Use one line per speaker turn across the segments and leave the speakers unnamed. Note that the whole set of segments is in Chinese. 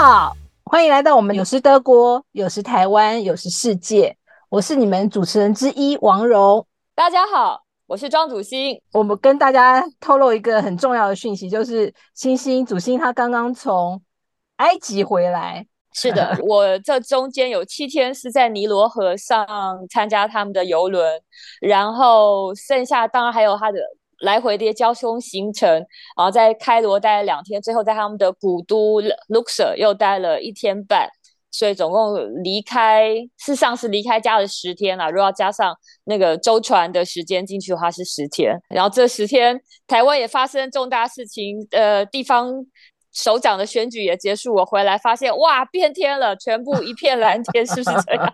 好，欢迎来到我们有时德国，有时台湾，有时世界。我是你们主持人之一王蓉。
大家好，我是庄祖星。
我们跟大家透露一个很重要的讯息，就是星星祖星他刚刚从埃及回来。
是的，我这中间有七天是在尼罗河上参加他们的游轮，然后剩下当然还有他的。来回的交通行程，然后在开罗待了两天，最后在他们的古都 Luxor 又待了一天半，所以总共离开，是上次离开家的十天了。如果要加上那个舟船的时间进去的话，是十天。然后这十天，台湾也发生重大事情，呃，地方。首长的选举也结束，我回来发现哇，变天了，全部一片蓝天，是不是这样？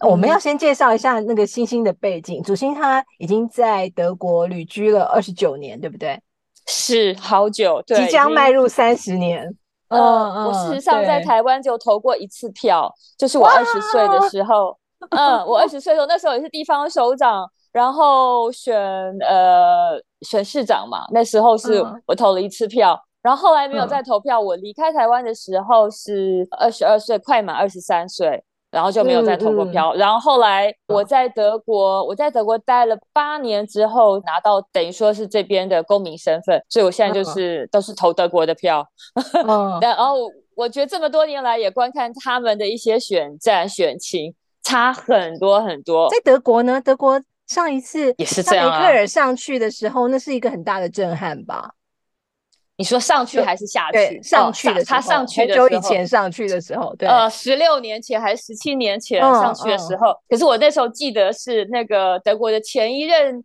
我们要先介绍一下那个星星的背景。主星他已经在德国旅居了二十九年，对不对？
是好久，
即将迈入三十年。
嗯嗯，我事实上在台湾就投过一次票，就是我二十岁的时候。嗯，我二十岁的时候，那时候也是地方首长，然后选呃选市长嘛，那时候是我投了一次票。然后后来没有再投票。我离开台湾的时候是二十二岁，快满二十三岁，然后就没有再投过票。然后后来我在德国，我在德国待了八年之后，拿到等于说是这边的公民身份，所以我现在就是都是投德国的票。然后我觉得这么多年来也观看他们的一些选战选情，差很多很多。
在德国呢，德国上一次
也是这样
啊。梅克尔上去的时候，那是一个很大的震撼吧。
你说上去还是下去？
上去的，
他上去
很久以前上去的时候，对，
呃，十六年前还是十七年前上去的时候。可是我那时候记得是那个德国的前一任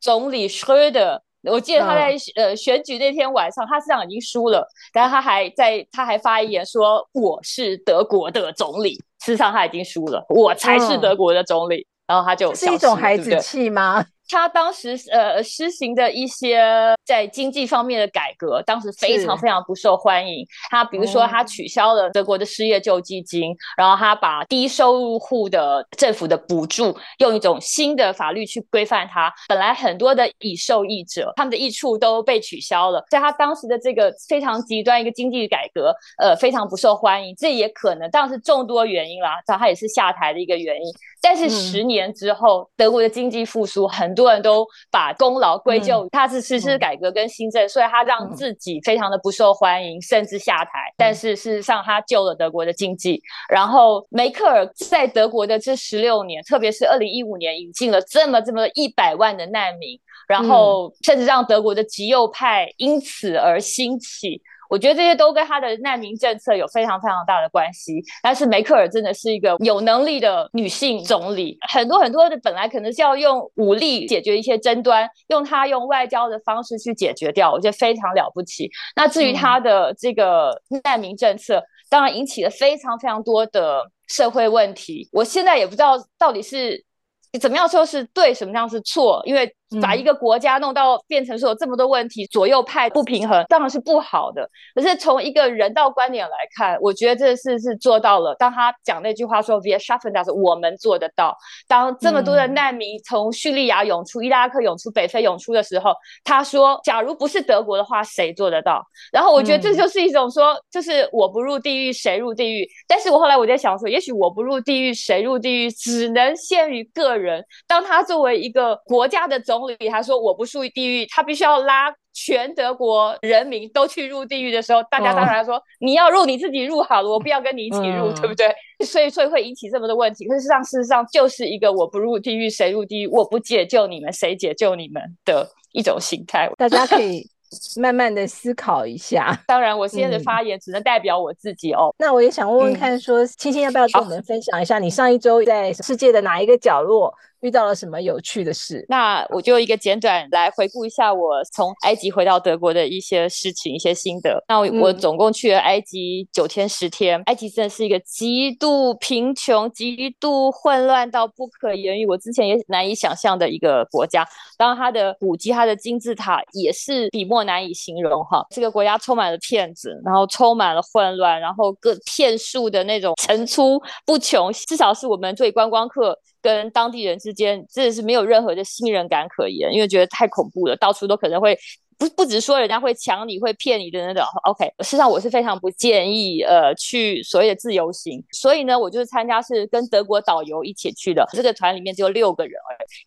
总理 Schröder，我记得他在呃选举那天晚上，他实际上已经输了，但是他还在，他还发言说我是德国的总理。事实上他已经输了，我才是德国的总理。然后他就
是一种孩子气吗？
他当时呃施行的一些在经济方面的改革，当时非常非常不受欢迎。他比如说，他取消了德国的失业救济金，然后他把低收入户的政府的补助用一种新的法律去规范它。本来很多的已受益者，他们的益处都被取消了。在他当时的这个非常极端一个经济改革，呃，非常不受欢迎。这也可能当然是众多原因啦，这他也是下台的一个原因。但是十年之后，德国的经济复苏，很多人都把功劳归咎他是实施改革跟新政，所以他让自己非常的不受欢迎，甚至下台。但是事实上，他救了德国的经济。然后梅克尔在德国的这十六年，特别是二零一五年，引进了这么这么一百万的难民，然后甚至让德国的极右派因此而兴起。我觉得这些都跟他的难民政策有非常非常大的关系。但是梅克尔真的是一个有能力的女性总理，很多很多的本来可能是要用武力解决一些争端，用她用外交的方式去解决掉，我觉得非常了不起。那至于她的这个难民政策，当然引起了非常非常多的社会问题。我现在也不知道到底是。怎么样说是对，什么样是错？因为把一个国家弄到变成说有这么多问题，左右派不平衡，当然是不好的。可是从一个人道观点来看，我觉得这事是做到了。当他讲那句话说 “via s h a f e n d a s 我们做得到。当这么多的难民从叙利亚涌出、伊拉克涌出、北非涌出的时候，他说：“假如不是德国的话，谁做得到？”然后我觉得这就是一种说，就是我不入地狱，谁入地狱？但是我后来我在想说，也许我不入地狱，谁入地狱，只能限于个。人，当他作为一个国家的总理，他说我不属于地狱，他必须要拉全德国人民都去入地狱的时候，大家当然说你要入你自己入好了，我不要跟你一起入，对不对？所以所以会引起这么多问题。可是事实上，事实上就是一个我不入地狱，谁入地狱？我不解救你们，谁解救你们的一种心态。
大家可以。慢慢的思考一下，
当然我今天的发言只能代表我自己哦。
那我也想问问看，说青青要不要跟我们分享一下，你上一周在世界的哪一个角落？遇到了什么有趣的事？
那我就一个简短来回顾一下我从埃及回到德国的一些事情、一些心得。那我总共去了埃及九天十天。埃及真的是一个极度贫穷、极度混乱到不可言喻，我之前也难以想象的一个国家。当然，它的古迹、它的金字塔也是笔墨难以形容哈。这个国家充满了骗子，然后充满了混乱，然后各骗术的那种层出不穷。至少是我们作为观光客。跟当地人之间真的是没有任何的信任感可言，因为觉得太恐怖了，到处都可能会不不只说人家会抢你会骗你的那种，OK，事实上我是非常不建议呃去所谓的自由行，所以呢，我就是参加是跟德国导游一起去的，这个团里面只有六个人，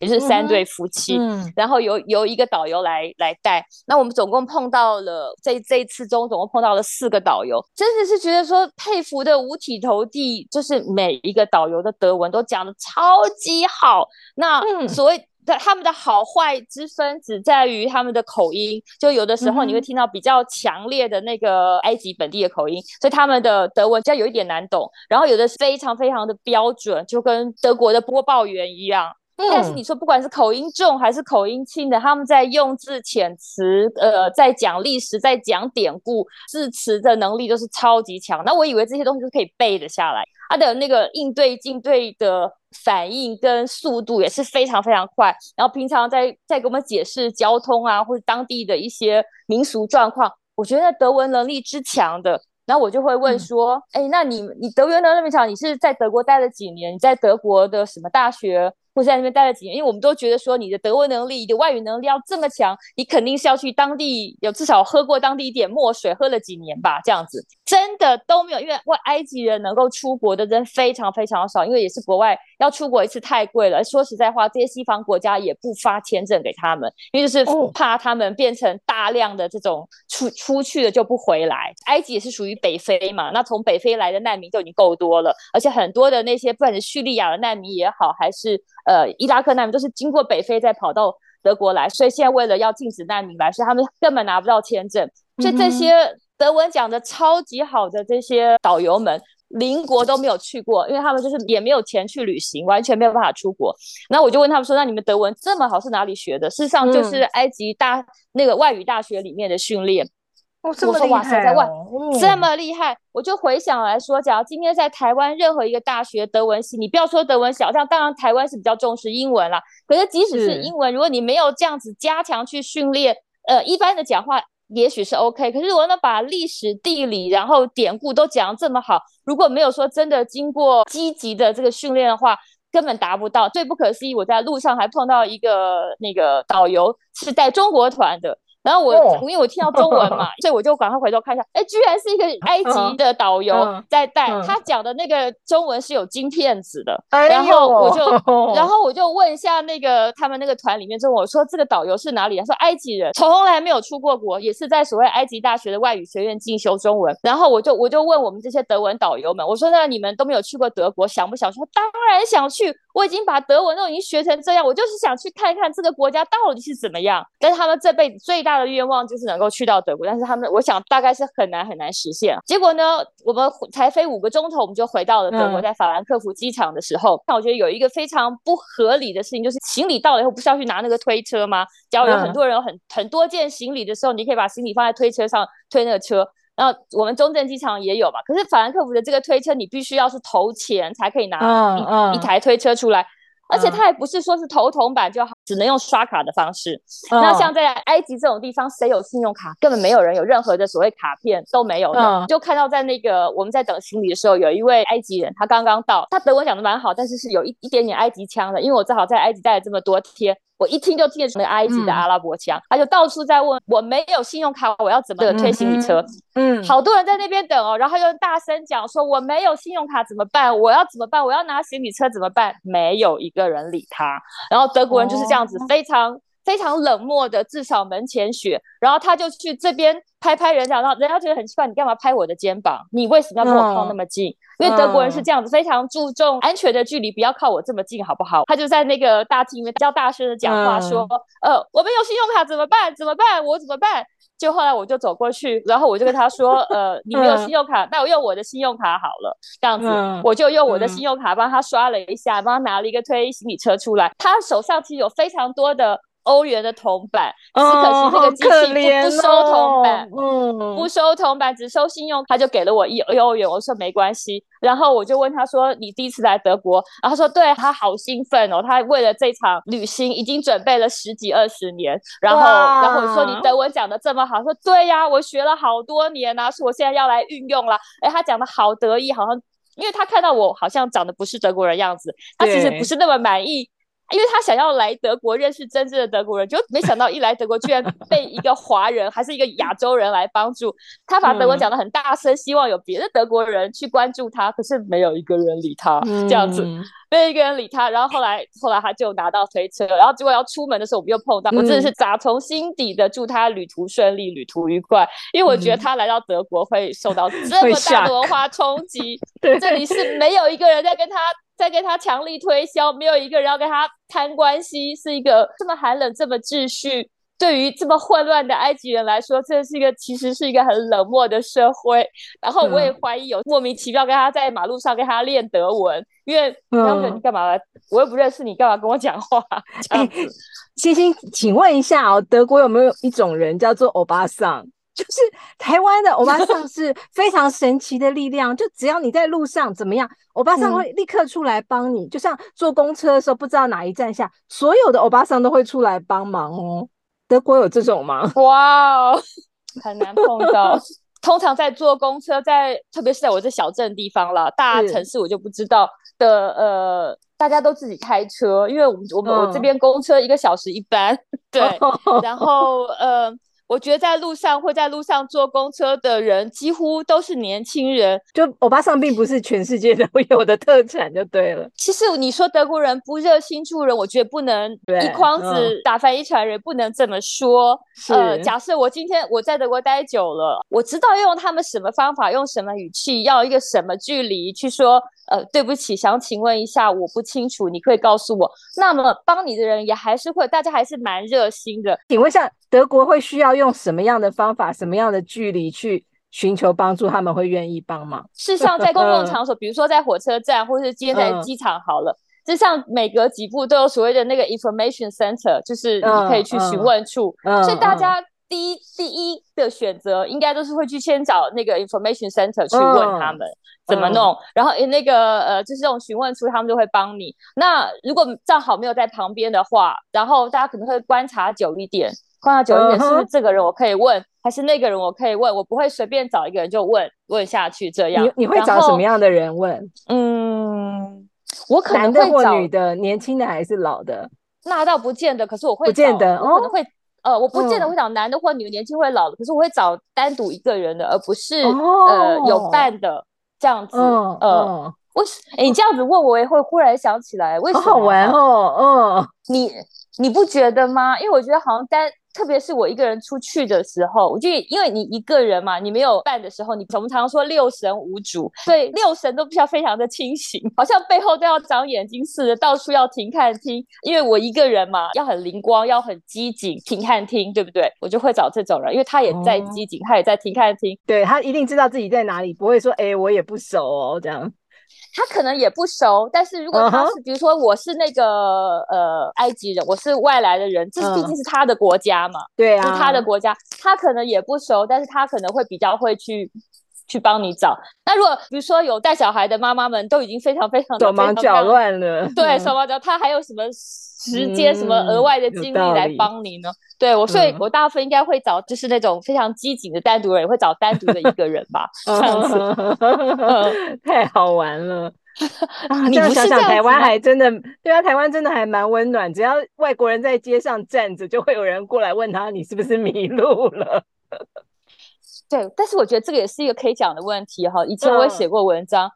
也是三对夫妻，嗯。然后由由一个导游来来带，那我们总共碰到了这这一次中总共碰到了四个导游，真的是觉得说佩服的五体投地，就是每一个导游的德文都讲的超级好，那所谓。他们的好坏之分只在于他们的口音，就有的时候你会听到比较强烈的那个埃及本地的口音，所以他们的德文比较有一点难懂。然后有的非常非常的标准，就跟德国的播报员一样。但是你说不管是口音重还是口音轻的，他们在用字遣词，呃，在讲历史，在讲典故，字词的能力都是超级强。那我以为这些东西是可以背得下来，他的那个应对进对的反应跟速度也是非常非常快。然后平常在在给我们解释交通啊，或者当地的一些民俗状况，我觉得德文能力之强的。然后我就会问说，哎，那你你德文能力那么强，你是在德国待了几年？你在德国的什么大学？或在那边待了几年，因为我们都觉得说你的德文能力、你的外语能力要这么强，你肯定是要去当地有至少喝过当地一点墨水，喝了几年吧，这样子真的都没有。因为外埃及人能够出国的人非常非常少，因为也是国外要出国一次太贵了。说实在话，这些西方国家也不发签证给他们，因为就是怕他们变成大量的这种出出去了就不回来。埃及也是属于北非嘛，那从北非来的难民就已经够多了，而且很多的那些不管是叙利亚的难民也好，还是呃，伊拉克难民都是经过北非再跑到德国来，所以现在为了要禁止难民来，所以他们根本拿不到签证。所以这些德文讲的超级好的这些导游们，邻国都没有去过，因为他们就是也没有钱去旅行，完全没有办法出国。那我就问他们说：“那你们德文这么好是哪里学的？”事实上就是埃及大那个外语大学里面的训练。
我说哇塞，在外
这么厉害，我就回想来说，假如今天在台湾任何一个大学德文系，你不要说德文小，像当然台湾是比较重视英文啦。可是即使是英文，如果你没有这样子加强去训练，呃，一般的讲话也许是 OK。可是如果能把历史、地理，然后典故都讲这么好，如果没有说真的经过积极的这个训练的话，根本达不到。最不可思议，我在路上还碰到一个那个导游是带中国团的。然后我因为我听到中文嘛，所以我就赶快回头看一下，哎，居然是一个埃及的导游在带，他讲的那个中文是有金片子的。然后我就，然后我就问一下那个他们那个团里面，就我说这个导游是哪里？他说埃及人，从来没有出过国，也是在所谓埃及大学的外语学院进修中文。然后我就我就问我们这些德文导游们，我说那你们都没有去过德国，想不想说？当然想去，我已经把德文都已经学成这样，我就是想去看看这个国家到底是怎么样。但是他们这辈子最大的愿望就是能够去到德国，但是他们我想大概是很难很难实现。结果呢，我们才飞五个钟头，我们就回到了德国，在法兰克福机场的时候，那我觉得有一个非常不合理的事情，就是行李到了以后不是要去拿那个推车吗？假如有很多人有很很多件行李的时候，你可以把行李放在推车上推那个车。然后我们中正机场也有嘛，可是法兰克福的这个推车，你必须要是投钱才可以拿一台推车出来。而且它也不是说是头铜板就好，只能用刷卡的方式。那像在埃及这种地方，谁有信用卡？根本没有人有任何的所谓卡片都没有的。就看到在那个我们在等行李的时候，有一位埃及人，他刚刚到，他德文讲的蛮好，但是是有一一点点埃及腔的。因为我正好在埃及待了这么多天。我一听就听得出那个埃及的阿拉伯腔，他就到处在问我没有信用卡，我要怎么推行李车？嗯，好多人在那边等哦，然后又大声讲说我没有信用卡怎么办？我要怎么办？我要拿行李车怎么办？没有一个人理他。然后德国人就是这样子，非常非常冷漠的，至少门前雪。然后他就去这边拍拍人家，然后人家觉得很奇怪，你干嘛拍我的肩膀？你为什么要跟我靠那么近？因为德国人是这样子，非常注重安全的距离，不要靠我这么近，好不好？他就在那个大厅里面比较大声的讲话，说：“呃，我没有信用卡怎么办？怎么办？我怎么办？”就后来我就走过去，然后我就跟他说：“呃，你没有信用卡，那我用我的信用卡好了。”这样子，我就用我的信用卡帮他刷了一下，帮他拿了一个推行李车出来。他手上其实有非常多的。欧元的铜板，只可惜这个机器不不收铜板，嗯，不收铜板，只收信用，他就给了我一一欧元，我说没关系，然后我就问他说，你第一次来德国，然后他说对他好兴奋哦，他为了这场旅行已经准备了十几二十年，然后然后我说你德文讲的这么好，说对呀，我学了好多年啊，说我现在要来运用了，哎，他讲的好得意，好像因为他看到我好像长得不是德国人样子，他其实不是那么满意。因为他想要来德国认识真正的德国人，就没想到一来德国居然被一个华人还是一个亚洲人来帮助。他把德国讲的很大声，希望有别的德国人去关注他，可是没有一个人理他，这样子没有一个人理他。然后后来后来他就拿到推车，然后结果要出门的时候，我们又碰到，我真的是打从心底的祝他旅途顺利，旅途愉快，因为我觉得他来到德国会受到这么大的文化冲击，这里是没有一个人在跟他。在跟他强力推销，没有一个人要跟他谈关系，是一个这么寒冷、这么秩序，对于这么混乱的埃及人来说，这是一个其实是一个很冷漠的社会。然后我也怀疑有莫名其妙跟他在马路上跟他练德文，因为他们你干嘛来？我又不认识你，干嘛跟我讲话？这样子。
星星，请问一下哦，德国有没有一种人叫做欧巴桑？就是台湾的欧巴桑是非常神奇的力量，就只要你在路上怎么样，欧巴桑会立刻出来帮你。就像坐公车的时候，不知道哪一站下，所有的欧巴桑都会出来帮忙哦。德国有这种吗？
哇，很难碰到。通常在坐公车，在特别是在我这小镇地方了，大城市我就不知道的。呃，大家都自己开车，因为我们我们我这边公车一个小时一班，对，然后呃。我觉得在路上会在路上坐公车的人几乎都是年轻人，
就欧巴桑并不是全世界都有的特产，就对了。
其实你说德国人不热心助人，我觉得不能一筐子打翻一船人，不能这么说。呃，假设我今天我在德国待久了，我知道用他们什么方法，用什么语气，要一个什么距离去说。呃，对不起，想请问一下，我不清楚，你可以告诉我。那么帮你的人也还是会，大家还是蛮热心的。
请问一下，德国会需要用什么样的方法、什么样的距离去寻求帮助？他们会愿意帮忙？
事实上，在公共场所，比如说在火车站，或是今天在机场，好了，就像每隔几步都有所谓的那个 information center，就是你可以去询问处，所以大家。第一，第一的选择应该都是会去先找那个 information center 去问他们怎么弄，然后那个呃，就是这种询问处，他们就会帮你。那如果正好没有在旁边的话，然后大家可能会观察久一点，观察久一点，是不是这个人我可以问，还是那个人我可以问？我不会随便找一个人就问问下去这样。
你你会找什么样的人问？
嗯，我可能
会找女的，年轻的还是老的？
那倒不见得，可是我会
不见得，
可能会。呃，我不见得会找男的或女的，年轻或老的，可是我会找单独一个人的，而不是呃有伴的这样子。呃，为什？哎，你这样子问我，也会忽然想起来，为什么？
好玩哦，嗯，
你你不觉得吗？因为我觉得好像单。特别是我一个人出去的时候，我就因为你一个人嘛，你没有伴的时候，你我们常说六神无主，对，六神都必须要非常的清醒，好像背后都要长眼睛似的，到处要停看听。因为我一个人嘛，要很灵光，要很机警，停看听，对不对？我就会找这种人，因为他也在机警，他也在停看听，
对他一定知道自己在哪里，不会说哎，我也不熟哦这样。
他可能也不熟，但是如果他是，比如说我是那个呃埃及人，我是外来的人，这毕竟是他的国家嘛，
对啊，
是他的国家，他可能也不熟，但是他可能会比较会去去帮你找。那如果比如说有带小孩的妈妈们，都已经非常非常
手忙脚乱了，
对，手忙脚，他还有什么？时间什么额外的精力来帮你呢？对我，所以我大部分应该会找就是那种非常机警的单独人，会找单独的一个人吧。这样子
太好玩了 啊！你想想，台湾还真的对啊，台湾真的还蛮温暖。只要外国人在街上站着，就会有人过来问他你是不是迷路了。
对，但是我觉得这个也是一个可以讲的问题哈。以前我也写过文章。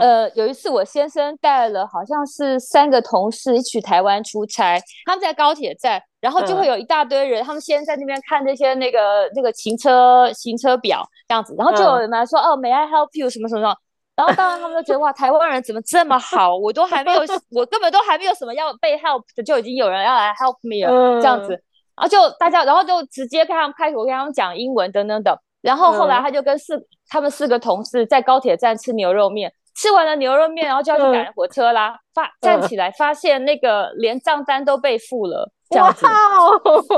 呃，有一次我先生带了好像是三个同事一起台湾出差，他们在高铁站，然后就会有一大堆人，他们先在那边看那些那个那个行车行车表这样子，然后就有人来说哦，May I help you 什么什么，然后当然他们都觉得哇，台湾人怎么这么好，我都还没有，我根本都还没有什么要被 help 的，就已经有人要来 help me 了这样子，然后就大家，然后就直接跟他们开口跟他们讲英文等等等，然后后来他就跟四他们四个同事在高铁站吃牛肉面。吃完了牛肉面，然后就要去赶火车啦。发站起来，发现那个连账单都被付了，这样子。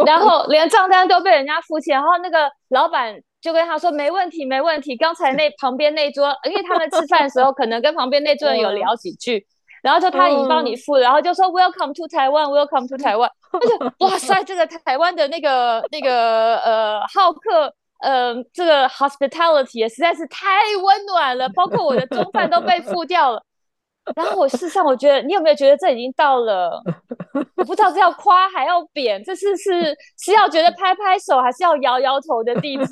然后连账单都被人家付钱，然后那个老板就跟他说：“没问题，没问题。”刚才那旁边那桌，因为他们吃饭的时候可能跟旁边那桌人有聊几句，然后就他已经帮你付了，然后就说：“Welcome to Taiwan, Welcome to Taiwan。”就哇塞，这个台湾的那个那个呃好客。嗯，这个 hospitality 也实在是太温暖了，包括我的中饭都被付掉了。然后我事实上，我觉得你有没有觉得这已经到了，我不知道是要夸还要贬，这是是是要觉得拍拍手，还是要摇摇头的地步，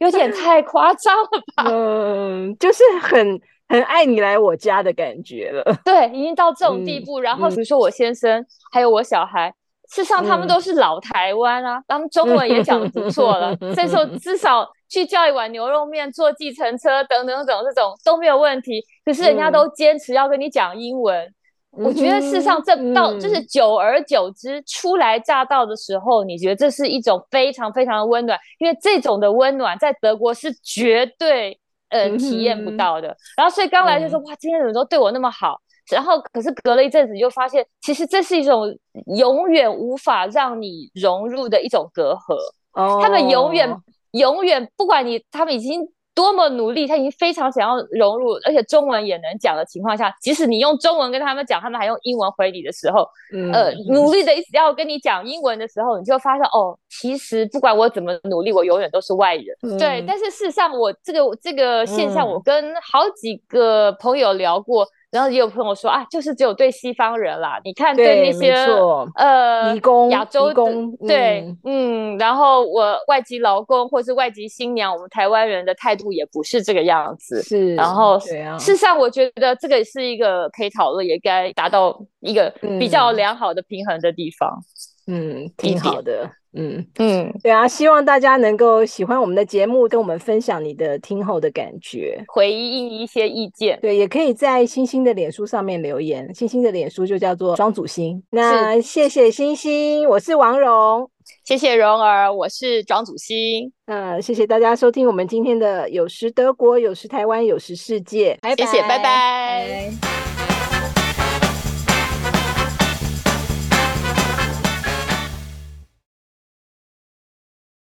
有点太夸张了吧？
嗯，就是很很爱你来我家的感觉了。
对，已经到这种地步。然后比如说我先生还有我小孩，事实上他们都是老台湾啊，他们中文也讲的不错了，所以说至少。去叫一碗牛肉面，坐计程车等等等这种都没有问题。可是人家都坚持要跟你讲英文，我觉得事实上这到就是久而久之初来乍到的时候，你觉得这是一种非常非常的温暖，因为这种的温暖在德国是绝对呃体验不到的。然后所以刚来就说哇，今天怎么都对我那么好？然后可是隔了一阵子就发现，其实这是一种永远无法让你融入的一种隔阂。哦，他们永远。永远不管你他们已经多么努力，他已经非常想要融入，而且中文也能讲的情况下，即使你用中文跟他们讲，他们还用英文回你的时候，呃，努力的一直要跟你讲英文的时候，你就发现哦，其实不管我怎么努力，我永远都是外人。对，但是事实上，我这个这个现象，我跟好几个朋友聊过。然后也有朋友说啊，就是只有对西方人啦，你看对那些
呃，
亚洲对，嗯，然后我外籍劳工或是外籍新娘，我们台湾人的态度也不是这个样子。
是，
然后事实上，我觉得这个是一个可以讨论，也该达到一个比较良好的平衡的地方。
嗯，挺好的。嗯嗯，对啊，希望大家能够喜欢我们的节目，跟我们分享你的听后的感觉，
回应一些意见。
对，也可以在星星的脸书上面留言，星星的脸书就叫做庄祖星。那谢谢星星，我是王蓉，
谢谢蓉儿，我是庄祖星。
嗯，谢谢大家收听我们今天的有时德国，有时台湾，有时世界。
谢谢，拜拜。